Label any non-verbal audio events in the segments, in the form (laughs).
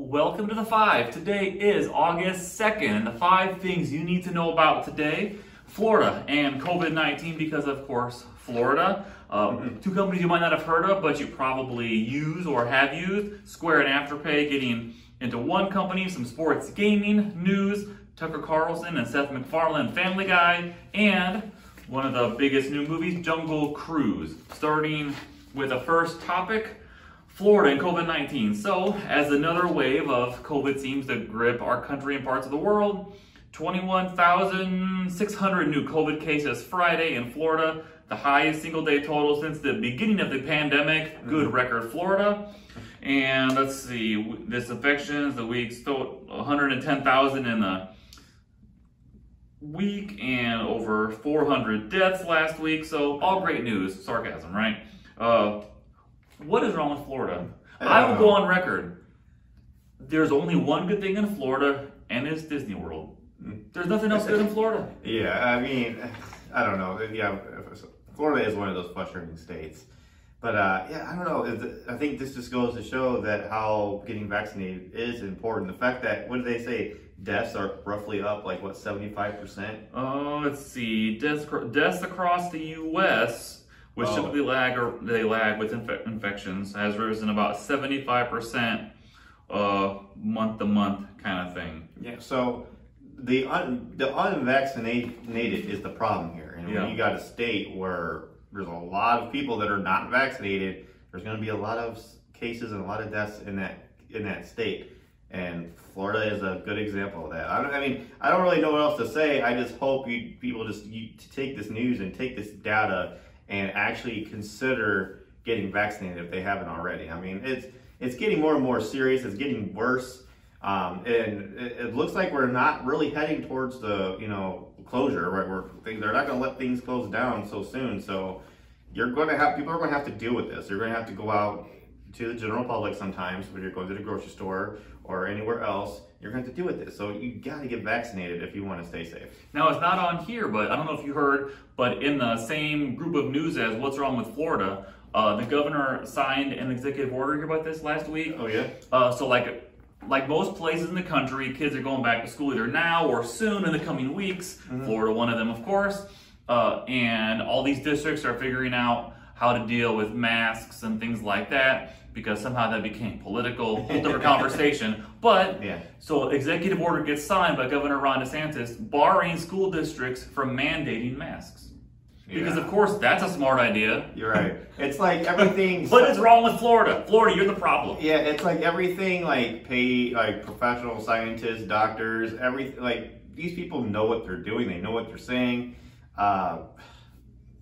Welcome to the five. Today is August 2nd, and the five things you need to know about today. Florida and COVID 19, because of course, Florida. Um, two companies you might not have heard of, but you probably use or have used. Square and Afterpay getting into one company, some sports gaming news, Tucker Carlson and Seth MacFarlane Family Guy, and one of the biggest new movies, Jungle Cruise. Starting with the first topic Florida and COVID 19. So, as another wave of COVID seems to grip our country and parts of the world, 21,600 new COVID cases Friday in Florida, the highest single day total since the beginning of the pandemic. Good record, Florida. And let's see, this infections, the week still 110,000 in the week and over 400 deaths last week. So, all great news. Sarcasm, right? Uh, what is wrong with Florida? I will go on record. There's only one good thing in Florida, and it's Disney World. There's nothing else good in Florida. Yeah, I mean, I don't know. Yeah, Florida is one of those frustrating states. But uh, yeah, I don't know. I think this just goes to show that how getting vaccinated is important. The fact that, what do they say, deaths are roughly up like, what, 75%? Oh, let's see. Deaths, deaths across the U.S., which oh. typically lag or they lag with inf- infections, has risen about 75% uh, month to month kind of thing. Yeah, so the un, the unvaccinated is the problem here. And yeah. when you got a state where there's a lot of people that are not vaccinated, there's going to be a lot of cases and a lot of deaths in that in that state. And Florida is a good example of that. I, I mean, I don't really know what else to say. I just hope you people just you, take this news and take this data and actually consider getting vaccinated if they haven't already. I mean, it's it's getting more and more serious. It's getting worse. Um, and it, it, looks like we're not really heading towards the you know closure, right? We're they're not going to let things close down so soon. So you're going to have people are going to have to deal with this. You're going to have to go out to the general public sometimes when you're going to the grocery store or anywhere else. You're going to, to deal with this. So you got to get vaccinated if you want to stay safe. Now it's not on here, but I don't know if you heard, but in the same group of news as what's wrong with Florida. Uh, the governor signed an executive order about this last week. Oh yeah. Uh, so like like most places in the country, kids are going back to school either now or soon in the coming weeks. Mm-hmm. Florida, one of them, of course. Uh, and all these districts are figuring out how to deal with masks and things like that because somehow that became political, (laughs) whole different conversation. But yeah. so executive order gets signed by Governor Ron DeSantis barring school districts from mandating masks. Because yeah. of course that's a smart idea. You're right. It's like everything. (laughs) what is wrong with Florida? Florida, you're the problem. Yeah, it's like everything. Like pay like professional scientists, doctors, everything. Like these people know what they're doing. They know what they're saying. Uh,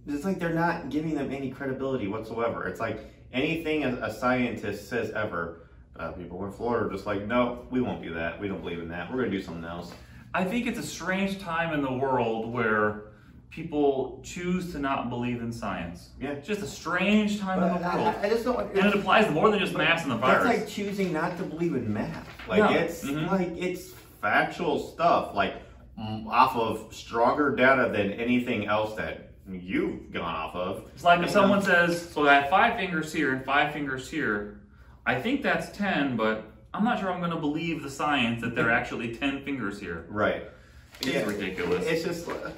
it's like they're not giving them any credibility whatsoever. It's like anything a, a scientist says ever. Uh, people in Florida are just like, no, we won't do that. We don't believe in that. We're going to do something else. I think it's a strange time in the world where people choose to not believe in science. Yeah. It's just a strange time but in the world. I, I just don't. And it applies to more than just math and the virus. It's like choosing not to believe in math. Like no. it's mm-hmm. like it's factual stuff. Like off of stronger data than anything else that you've gone off of. It's like if someone says, "So I have five fingers here and five fingers here," I think that's ten, but I'm not sure I'm going to believe the science that there are actually ten fingers here. Right. It's yeah. ridiculous. It's just. Uh,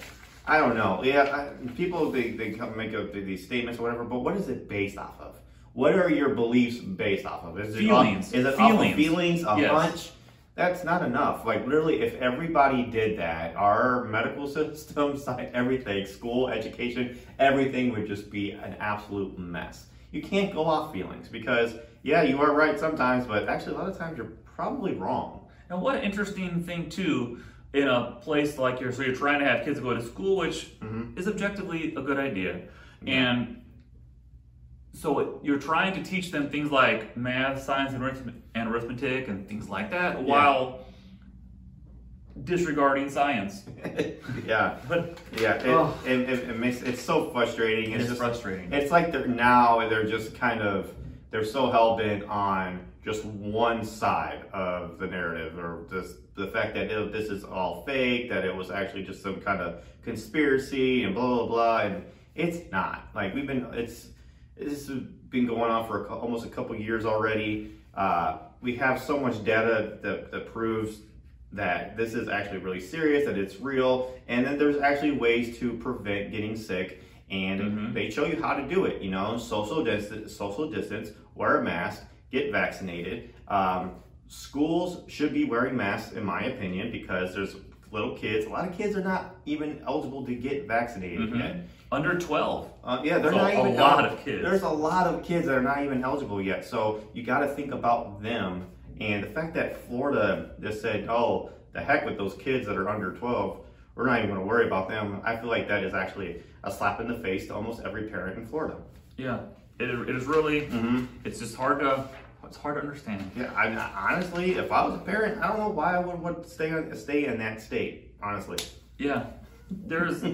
I don't know. Yeah, I, people they, they come make up these statements or whatever, but what is it based off of? What are your beliefs based off of? Is it feelings. It, is it feelings. feelings, a yes. hunch? That's not enough. Like literally, if everybody did that, our medical (laughs) system, everything, school, education, everything would just be an absolute mess. You can't go off feelings because yeah, you are right sometimes, but actually a lot of times you're probably wrong. And what an interesting thing too in a place like you're so you're trying to have kids go to school, which mm-hmm. is objectively a good idea, and so you're trying to teach them things like math, science, and arithmetic, and things like that, yeah. while disregarding science. (laughs) yeah, but yeah, it, oh. it, it, it, makes it's so frustrating. It's, it's just frustrating. It's like they're now they're just kind of they're so hell bent on just one side of the narrative or just the fact that it, this is all fake, that it was actually just some kind of conspiracy and blah, blah, blah. And it's not. Like, we've been, it's, this has been going on for a, almost a couple years already. Uh, we have so much data that, that proves that this is actually really serious, that it's real, and then there's actually ways to prevent getting sick. And Mhm. they show you how to do it. You know, social distance, social distance, wear a mask, get vaccinated. Um, schools should be wearing masks, in my opinion, because there's little kids. A lot of kids are not even eligible to get vaccinated Mhm. yet. Under 12. Uh, yeah, they're So not a even lot of kids. There's a lot of kids that are not even eligible yet. So you got to think about them. And the fact that Florida just said, "Oh, the heck with those kids that are under 12, we're not even going to worry about them." I feel like that is actually a slap in the face to almost every parent in Florida. Yeah. It, it is really, Mm-hmm. it's just hard to, it's hard to understand. Yeah, I, I- honestly, if I was a parent, I don't know why I would, would stay on, stay in that state. Honestly, Yeah. There's,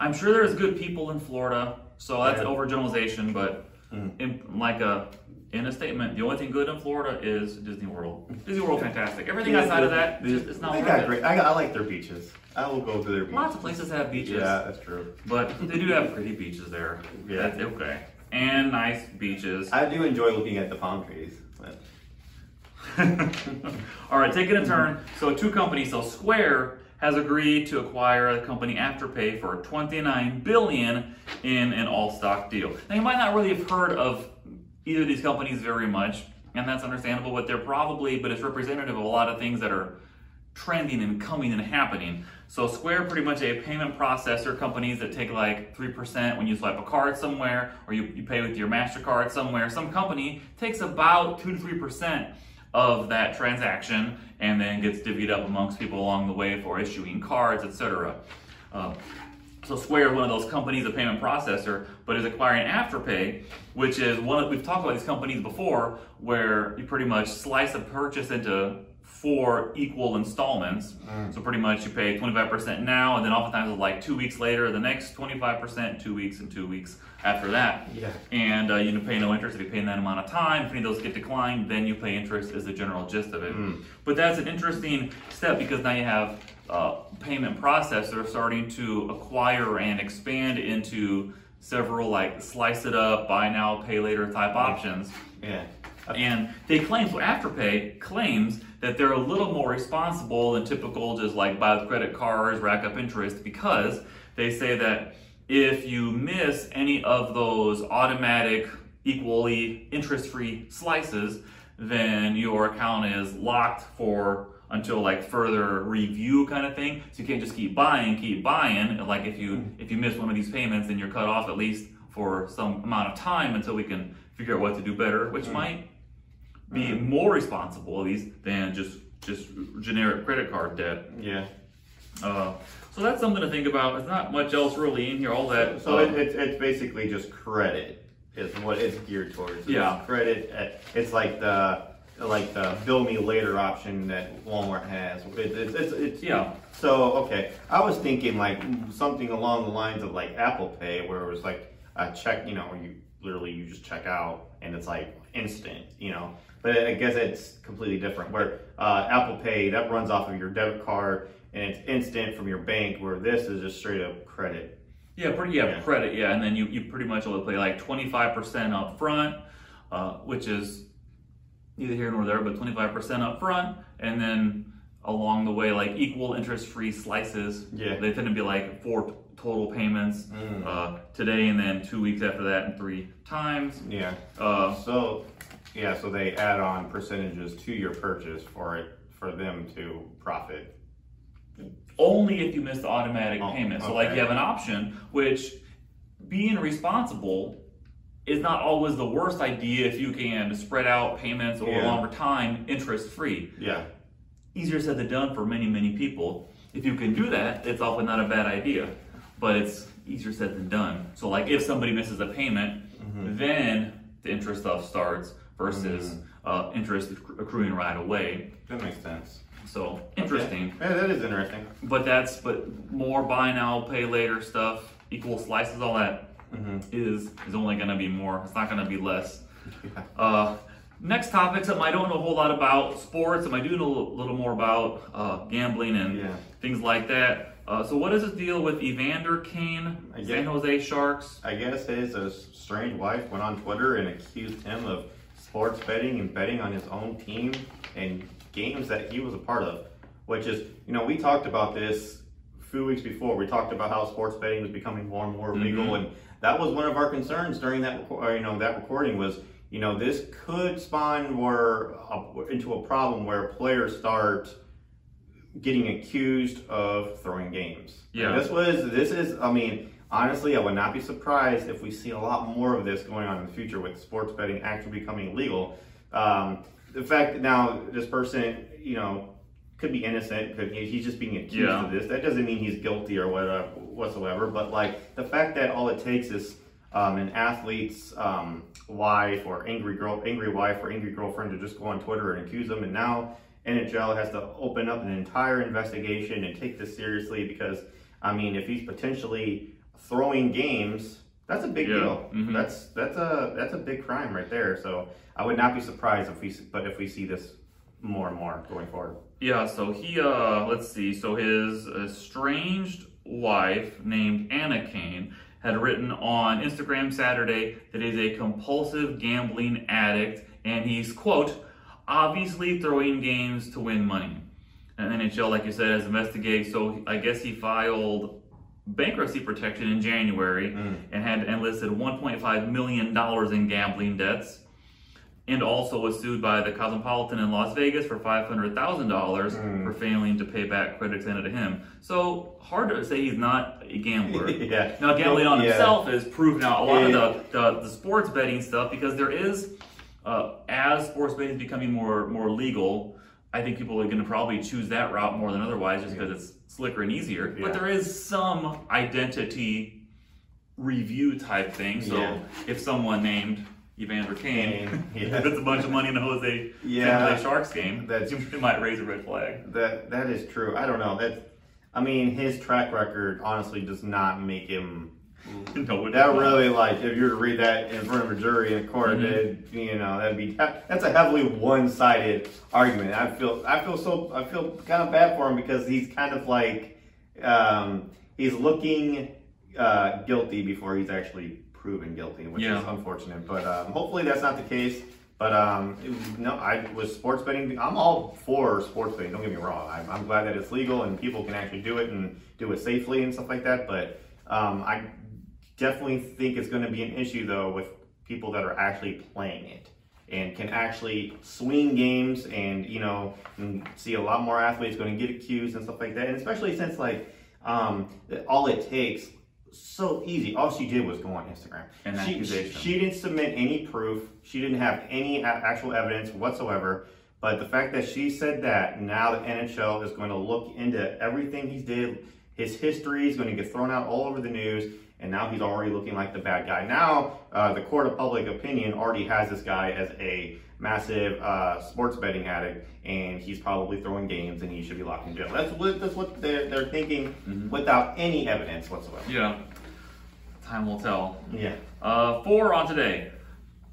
I'm sure there's good people in Florida, so that's Yeah. overgeneralization, but Mm. in, like a, in a statement, the only thing good in Florida is Disney World. Disney World, fantastic. Everything outside of that, just, it's not they got it. great. I, I like their beaches. I will go to their beaches. Lots of places have beaches. Yeah, that's true. But they do have pretty beaches there. Yeah. That's okay. And nice beaches. I do enjoy looking at the palm trees. But, (laughs) All right, taking a turn. So two companies. So Square has agreed to acquire the company Afterpay for 29 billion in an all-stock deal. Now you might not really have heard of either of these companies very much, and that's understandable. But they're probably, but it's representative of a lot of things that are trending and coming and happening. So Square pretty much a payment processor companies that take like 3% when you swipe a card somewhere or you, you pay with your MasterCard somewhere. Some company takes about 2 to 3% of that transaction and then gets divvied up amongst people along the way for issuing cards, etc. Uh, so Square is one of those companies, a payment processor, but is acquiring Afterpay, which is one of, we've talked about these companies before, where you pretty much slice a purchase into four equal installments. So pretty much you pay 25% now, and then oftentimes it's like two weeks later, the next 25%, two weeks and two weeks after that. Yeah. And uh, you don't pay no interest if you pay in that amount of time. If any of those get declined, then you pay interest is the general gist of it. But that's an interesting step because now you have uh, payment processors starting to acquire and expand into several like slice it up, buy now, pay later type options. yeah. And they claim, so Afterpay claims that they're a little more responsible than typical just like buy with credit cards, rack up interest, because they say that if you miss any of those automatic, equally interest free slices, then your account is locked for until like further review kind of thing. So you can't just keep buying, keep buying. Like if you hmm. if you miss one of these payments, then you're cut off at least for some amount of time until we can figure out what to do better, which hmm. might be more responsible at least than just just generic credit card debt. Yeah. Uh, so that's something to think about. There's not much else really in here. All that. So uh, it, it's, it's basically just credit is what it's geared towards. It's Yeah. Credit. uh, It's like the like the bill me later option that Walmart has. It, it's, it's, it's Yeah. So okay, I was thinking like something along the lines of like Apple Pay, where it was like a check. You know, you literally you just check out and it's like instant. You know. But I guess it's completely different. Where uh, Apple Pay that runs off of your debit card and it's instant from your bank. Where this is just straight up credit. Yeah, pretty yeah, Yeah. credit, yeah, and then you, you pretty much only pay like twenty five percent up front, uh, which is neither here nor there, but twenty five percent up front, and then along the way like equal interest free slices. Yeah. They tend to be like four total payments Mm. uh, today, and then two weeks after that, and three times. Yeah. Uh, So, yeah, so they add on percentages to your purchase for it for them to profit. only if you miss the automatic Oh, payment. So, like, okay. you have an option, which being responsible is not always the worst idea if you can spread out payments over a Yeah. longer time, interest free. Yeah. Easier said than done for many, many people. If you can do that, it's often not a bad idea, but it's easier said than done. So, like, if somebody misses a payment, Mm-hmm. then the interest stuff starts versus uh, interest accruing right away. That makes sense. So, interesting. Okay. Yeah, that is interesting. But that's but more buy now, pay later stuff, equal slices, all that Mm-hmm. is is only going to be more. It's not going to be less. (laughs) Yeah. Uh, next topic, something I don't know a whole lot about sports. and I do know a little more about uh, gambling and Yeah. things like that. Uh, so what is this deal with Evander Kane, I San Jose Sharks? I guess his uh, strange wife went on Twitter and accused him of sports betting and betting on his own team and games that he was a part of, which is, you know, we talked about this a few weeks before. We talked about how sports betting was becoming more and more legal, mm-hmm. and that was one of our concerns during that, you know, that recording was, you know, this could spawn more uh, into a problem where players start getting accused of throwing games. Yeah, and this was this is, I mean honestly, I would not be surprised if we see a lot more of this going on in the future with sports betting actually becoming legal. Um, the fact that now this person, you know, could be innocent, could he's just being accused yeah. of this. That doesn't mean he's guilty or whatever whatsoever. But like the fact that all it takes is um, an athlete's um, wife or angry girl, angry wife or angry girlfriend to just go on Twitter and accuse them, and now NHL has to open up an entire investigation and take this seriously because I mean, if he's potentially throwing games, that's a big yeah. deal. Mm-hmm. That's that's a that's a big crime right there. So I would not be surprised if we but if we see this more and more going forward. Yeah. So he uh let's see. So his estranged wife named Anna Kane had written on Instagram Saturday that he's a compulsive gambling addict and he's quote obviously throwing games to win money. And NHL, like you said, has investigated. So I guess he filed bankruptcy protection in January mm. and had enlisted $1.5 million in gambling debts and also was sued by the Cosmopolitan in Las Vegas for $500,000 mm. for failing to pay back credit extended to him. So hard to say he's not a gambler. (laughs) yeah. Now gambling on yeah. himself is proven out a lot yeah. of the, the, the, sports betting stuff because there is, uh, as sports betting is becoming more more legal, I think people are going to probably choose that route more than otherwise just because it's slicker and easier. Yeah. But there is some identity review type thing. So yeah. if someone named Evander Kane (laughs) yeah. puts a bunch of money in a Jose yeah. Sharks game, that you might raise a red flag. That that is true. I don't know. That I mean, his track record honestly does not make him no, that really like if you were to read that in front of a jury in court, mm-hmm. you know that'd be that's a heavily one-sided argument. I feel I feel so I feel kind of bad for him because he's kind of like um, he's looking uh, guilty before he's actually proven guilty, which yeah. is unfortunate. But um, hopefully that's not the case. But um, no, I was sports betting. I'm all for sports betting. Don't get me wrong. I'm, I'm glad that it's legal and people can actually do it and do it safely and stuff like that. But um, I definitely think it's going to be an issue though with people that are actually playing it and can actually swing games and you know see a lot more athletes going to get accused and stuff like that. And especially since like um, all it takes so easy. All she did was go on instagram. And she, she didn't submit any proof. She didn't have any actual evidence whatsoever. But the fact that she said that now the nhl is going to look into everything he did. His history is going to get thrown out all over the news and now he's already looking like the bad guy. Now, uh, the court of public opinion already has this guy as a massive uh, sports betting addict, and he's probably throwing games, and he should be locked in jail. That's what that's what they're, they're thinking mm-hmm. without any evidence whatsoever. Yeah, time will tell. Yeah. Uh, four on today.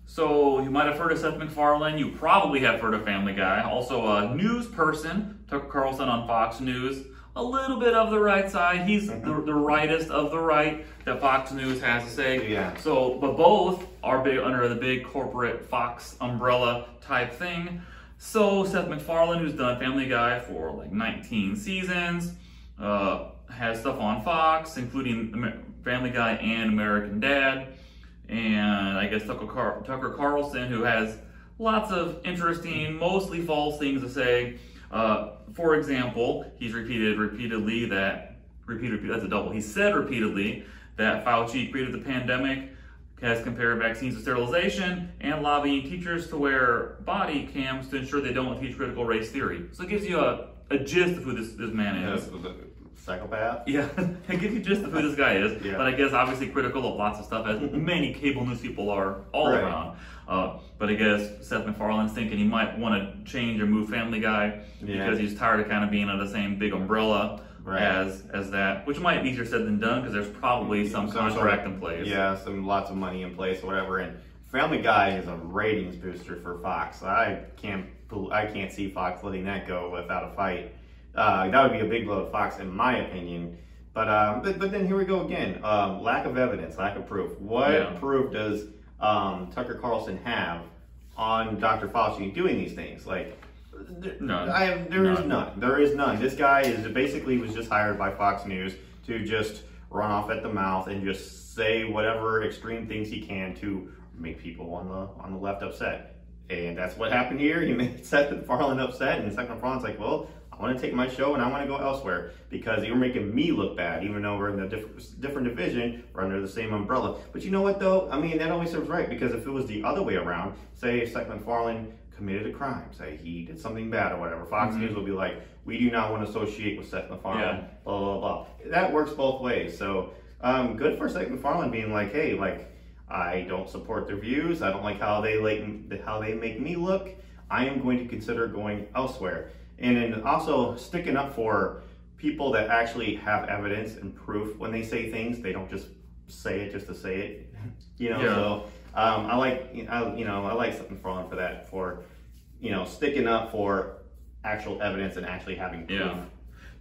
So you might have heard of Seth MacFarlane. You probably have heard of Family Guy. Also a news person, Tucker Carlson on Fox News a little bit of the right side. He's mm-hmm. the, the rightest of the right that Fox News has to say. Yeah. So, but both are big under the big corporate Fox umbrella type thing. So Seth MacFarlane, who's done Family Guy for like 19 seasons, uh, has stuff on Fox, including Family Guy and American Dad, and I guess Tucker, Car- Tucker Carlson, who has lots of interesting, mostly false things to say. Uh, for example, he's repeated repeatedly that repeated that's a double. He said repeatedly that Fauci created the pandemic, has compared vaccines to sterilization, and lobbying teachers to wear body cams to ensure they don't teach critical race theory. So it gives you a, a gist of who this, this man is. Yeah, psychopath. Yeah, (laughs) it gives you just who this guy is. Yeah. But I guess obviously critical of lots of stuff, as many cable news people are all right. around. Uh, but I guess Seth MacFarlane's thinking he might want to change or move Family Guy yeah. because he's tired of kind of being under the same big umbrella right. as as that, which might be easier said than done because there's probably some, some contract sort of, in place. Yeah, some lots of money in place or whatever. And Family Guy is a ratings booster for Fox. I can't I can't see Fox letting that go without a fight. Uh, that would be a big blow to Fox, in my opinion. But, um, but, but then here we go again. Um, lack of evidence, lack of proof. What yeah. proof does um, Tucker Carlson have on Dr. Fauci doing these things. Like, none. I have, there none. is none. There is none. This guy is basically was just hired by Fox News to just run off at the mouth and just say whatever extreme things he can to make people on the on the left upset. And that's what happened here. He (laughs) made Seth MacFarlane upset, and Seth MacFarlane's like, well, I want to take my show and I want to go elsewhere because you're making me look bad, even though we're in a different, different division, we're under the same umbrella. But you know what, though? I mean, that always serves right because if it was the other way around, say if Seth MacFarlane committed a crime, say he did something bad or whatever, Fox mm-hmm. News will be like, we do not want to associate with Seth MacFarlane, yeah. blah, blah, blah. That works both ways. So um, good for Seth MacFarlane being like, hey, like, I don't support their views. I don't like how they like how they make me look. I am going to consider going elsewhere and then also sticking up for people that actually have evidence and proof when they say things. They don't just say it just to say it, (laughs) you know. Yeah. So um, I like, I, you know, I like something falling for that for, you know, sticking up for actual evidence and actually having proof. Yeah.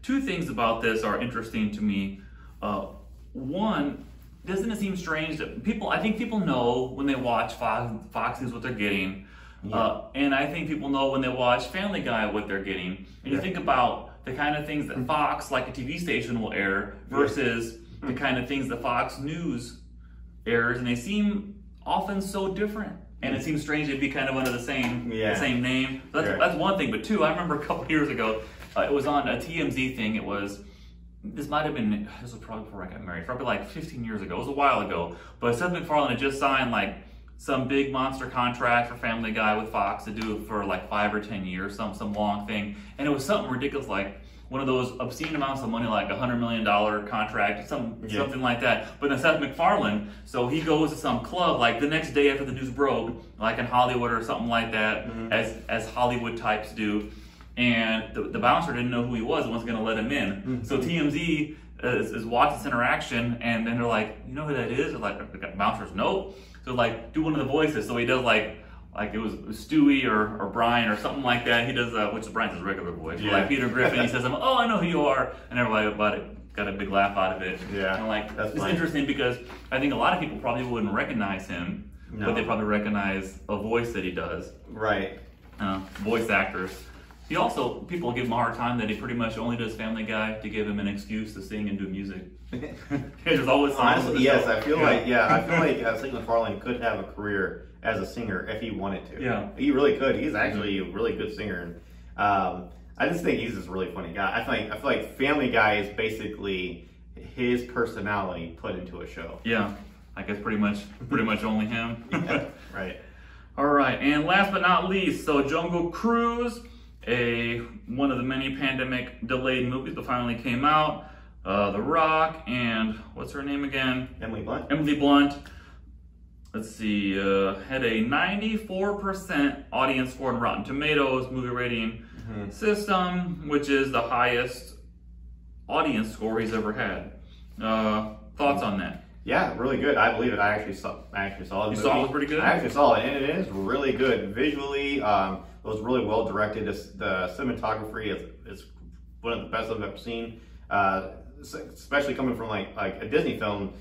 Two things about this are interesting to me. Uh, one, doesn't it seem strange that people? I think people know when they watch Fox, Fox News what they're getting. Yeah. Uh, and I think people know when they watch Family Guy what they're getting. And you think about the kind of things that mm-hmm. Fox, like a TV station, will air versus the mm-hmm. kind of things that Fox News airs, and they seem often so different. And it seems strange to be kind of under the same yeah. the same name. That's, sure. that's one thing. But two, I remember a couple years ago, uh, it was on a TMZ thing. It was this might have been this was probably before I got married, probably like 15 years ago. It was a while ago. But Seth MacFarlane had just signed like some big monster contract for Family Guy with Fox to do it for like five or ten years, some some long thing, and it was something ridiculous like one of those obscene amounts of money, like a hundred million dollar contract, some yeah. something like that. But then Seth MacFarlane, so he goes to some club like the next day after the news broke, like in Hollywood or something like that, mm-hmm. as as Hollywood types do. And the, the bouncer didn't know who he was and wasn't going to let him in. Mm-hmm. So TMZ is, is watching this interaction, and then they're like, "You know who that is?" They're like, the bouncers, no. So like do one of the voices. So he does like like it was Stewie or, or Brian or something like that. He does uh, which is Brian's his regular voice. Yeah. Like Peter Griffin, he says, "Oh, I know who you are," and everybody about it got a big laugh out of it. Yeah, and like That's it's funny. interesting because I think a lot of people probably wouldn't recognize him, no. but they probably recognize a voice that he does. Right. Uh, voice actors. He also people give him a hard time that he pretty much only does Family Guy to give him an excuse to sing and do music. (laughs) There's always honestly, yes. I feel yeah. like yeah, I feel (laughs) like uh, Seth MacFarlane could have a career as a singer if he wanted to. Yeah, he really could. He's actually a really good singer. And, um, I just think he's this really funny guy. I feel like I feel like Family Guy is basically his personality put into a show. Yeah, I guess pretty much pretty much only him. (laughs) yeah, right. All right, and last but not least, so Jungle Cruise a one of the many pandemic delayed movies that finally came out. Uh, the Rock and what's her name again? Emily Blunt. Emily Blunt. Let's see, uh, had a 94% audience score in Rotten Tomatoes movie rating mm-hmm. system, which is the highest audience score he's ever had. Uh, thoughts on that? Yeah, really good. I believe it. I actually saw. I actually saw it. You saw it was pretty good. I actually saw it, and it is really good visually. Um, it was really well directed. the cinematography is, is one of the best I've ever seen. Uh, especially coming from like like a Disney film.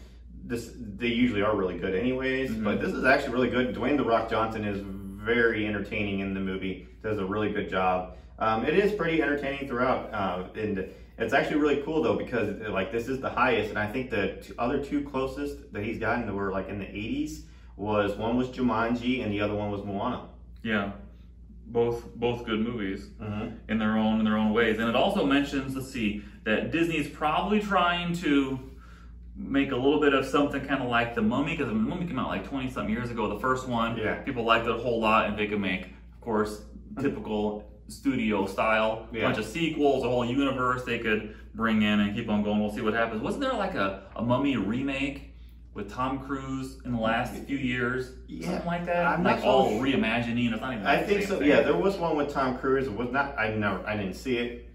This they usually are really good, anyways. Mm-hmm. But this is actually really good. Dwayne the Rock Johnson is very entertaining in the movie. Does a really good job. Um, it is pretty entertaining throughout, uh, and it's actually really cool though because like this is the highest, and I think the other two closest that he's gotten were like in the 80s. Was one was Jumanji and the other one was Moana. Yeah, both both good movies mm-hmm. in their own in their own ways. And it also mentions, let's see, that Disney's probably trying to make a little bit of something kind of like the Mummy because the Mummy came out like twenty some years ago. The first one, yeah, people liked it a whole lot, and they could make, of course, typical studio style, yeah. bunch of sequels, a whole universe they could bring in and keep on going. We'll see what happens. Wasn't there like a, a Mummy remake? With Tom Cruise in the last few years, yeah, something like that. I'm like all reimagining. It's not even. I think so. Thing. Yeah, there was one with Tom Cruise. It was not. I never. I didn't see it.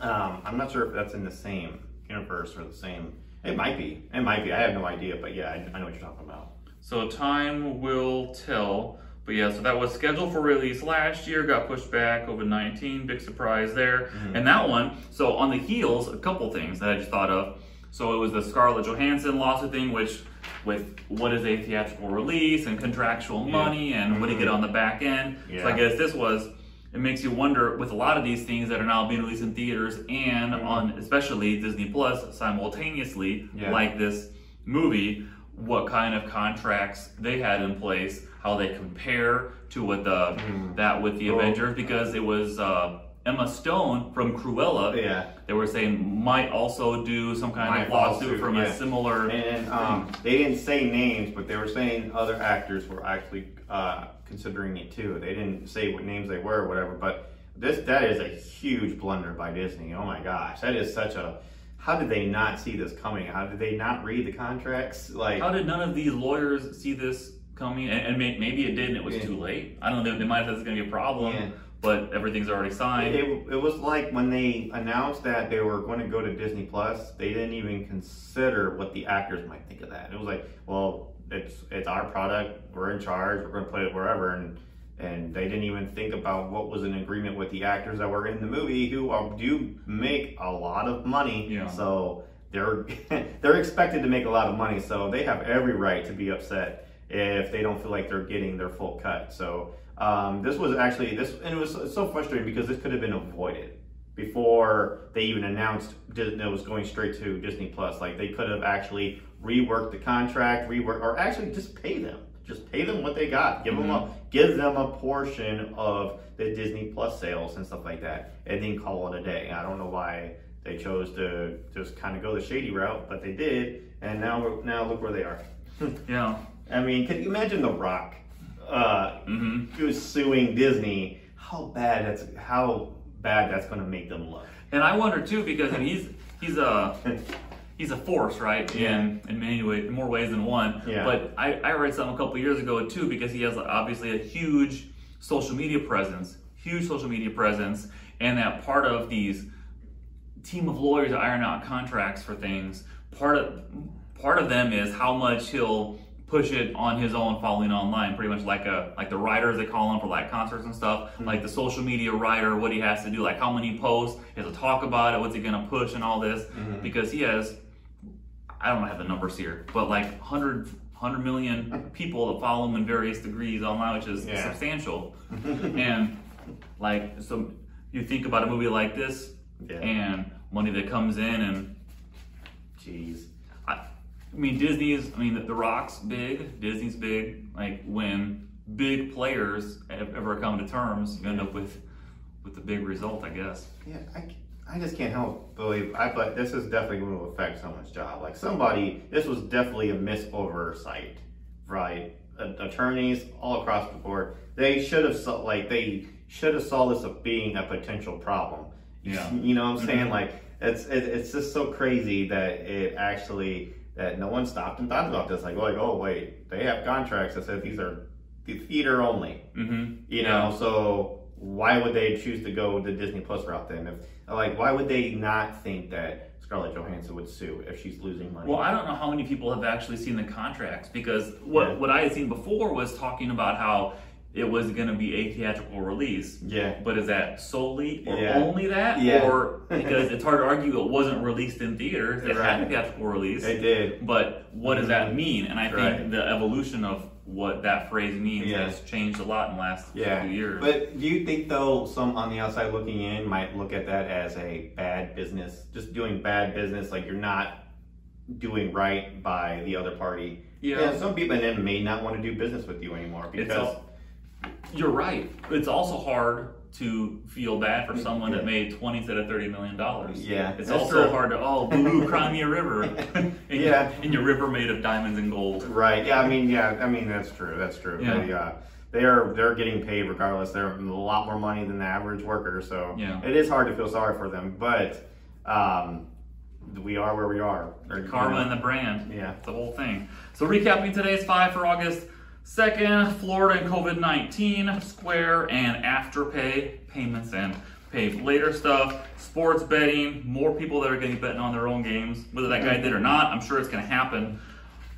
Um, I'm not sure if that's in the same universe or the same. It might be. It might be. I have no idea. But yeah, I, I know what you're talking about. So time will tell. But yeah, so that was scheduled for release last year, got pushed back, COVID 19, big surprise there. Mm-hmm. And that one, so on the heels, a couple things that I just thought of. So it was the Scarlett Johansson lawsuit thing, which with what is a theatrical release and contractual money and what do you get Mhm. on the back end. Yeah. So I guess this was it makes you wonder with a lot of these things that are now being released in theaters and Mhm. on especially Disney Plus simultaneously, Yeah. like this movie, what kind of contracts they had in place, how they compare to what the Mhm. that with the Well- Avengers, because it was uh, Emma Stone from Cruella. Yeah. They were saying might also do some kind Might of lawsuit lawsuit, from yeah. a similar. And um, they didn't say names, but they were saying other actors were actually uh, considering it too. They didn't say what names they were or whatever, but this that is a huge blunder by Disney. Oh my gosh, that is such a. How did they not see this coming? How did they not read the contracts? Like, How did none of these lawyers see this coming? And, and may, maybe it did, and it was Yeah. too late. I don't know. They might have said it's going to be a problem, Yeah. But everything's already signed. It, it was like when they announced that they were going to go to Disney Plus, they didn't even consider what the actors might think of that. It was like, well, it's it's our product, we're in charge, we're going to play it wherever, and and they didn't even think about what was an agreement with the actors that were in the movie who are, do make a lot of money. Yeah. So they're (laughs) they're expected to make a lot of money, so they have every right to be upset if they don't feel like they're getting their full cut. So um, this was actually this, and it was so- frustrating because this could have been avoided before they even announced that it was going straight to Disney Plus. Like they could have actually reworked the contract, rework, or actually just pay them. Just pay them what they got. Give them a give them a portion of the Disney Plus sales and stuff like that, and then call it a day. I don't know why they chose to just kind of go the shady route, but they did, and now now look where they are. (laughs) yeah. I mean, can you imagine The Rock uh, hmm who's suing Disney? How bad that's how bad that's going to make them look. And I wonder too because I mean, he's he's a (laughs) he's a force, right? In in many ways, in more ways than one. Yeah. But I, I read something a couple years ago too because he has obviously a huge social media presence, huge social media presence, and that part of these team of lawyers iron out contracts for things. Part of part of them is how much he'll push it on his own following online, pretty much like a like the writers they call him for like concerts and stuff, mm-hmm. like the social media writer, what he has to do, like how many posts, he has to talk about it, what's he gonna push and all this, mm-hmm. because he has I don't have the numbers here, but like 100, 100 million (laughs) people that follow him in various degrees online, which is Yeah. substantial. (laughs) and like, so you think about a movie like this Yeah. and money that comes in, and Jeez. I, mean, Disney's, I mean, The Rock's big, Disney's big. Like, when big players have ever come to terms, you end up with with the big result, I guess. Yeah, I, I just can't help believe. I but this is definitely going to affect someone's job. Like somebody, this was definitely a miss oversight, right? Attorneys all across the board, they should have saw like they should have saw this as being a potential problem. Yeah. you know what I'm saying? Mhm. Like it's it, it's just so crazy that it actually that no one stopped and thought about this. Like, like oh wait, they have contracts that said these are the theater only. Mm-hmm. You know, so why would they choose to go the Disney Plus route then? If like, why would they not think that Scarlett Johansson would sue if she's losing money? Well, I don't know how many people have actually seen the contracts because what, Yeah. what I had seen before was talking about how it was going to be a theatrical release. yeah, But is that solely or Yeah. only that? Yeah. Or because it's hard to argue it wasn't released in theaters, it had a theatrical release. they did. But what does that mm-hmm. mean? And I think Right. the evolution of what that phrase means Yeah. has changed a lot in the last Yeah, few years. but do you think though some on the outside looking in might look at that as a bad business, just doing bad business, like you're not doing right by the other party? Yeah. some people then may not want to do business with you anymore because You're right. It's also hard to feel bad for someone that made twenty instead of thirty million dollars. Yeah, it's also true. hard to oh boo (laughs) cry me a river. and Yeah. (laughs) and your river made of diamonds and gold. Right. Yeah. I mean, yeah. I mean, that's true. That's true. Yeah. They, uh, they are they're getting paid regardless. They're a lot more money than the average worker, so Yeah. it is hard to feel sorry for them. But um, we are where we are. Or, you Karma know, and the brand. Yeah. the whole thing. So recapping today's five for August 2nd, Florida and COVID-19, Square and Afterpay, payments and pay later stuff, sports betting, more people that are getting betting on their own games, whether that guy did or not, I'm sure it's going to happen.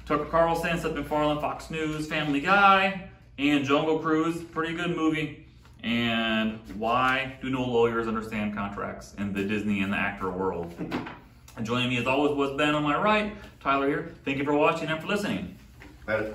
Tucker Carlson, Seth MacFarlane, Fox News, Family Guy, and Jungle Cruise, pretty good movie. And why do no lawyers understand contracts in the Disney and the actor world? And joining me as always was Ben on my right, Tyler here. Thank you for watching and for listening. Later.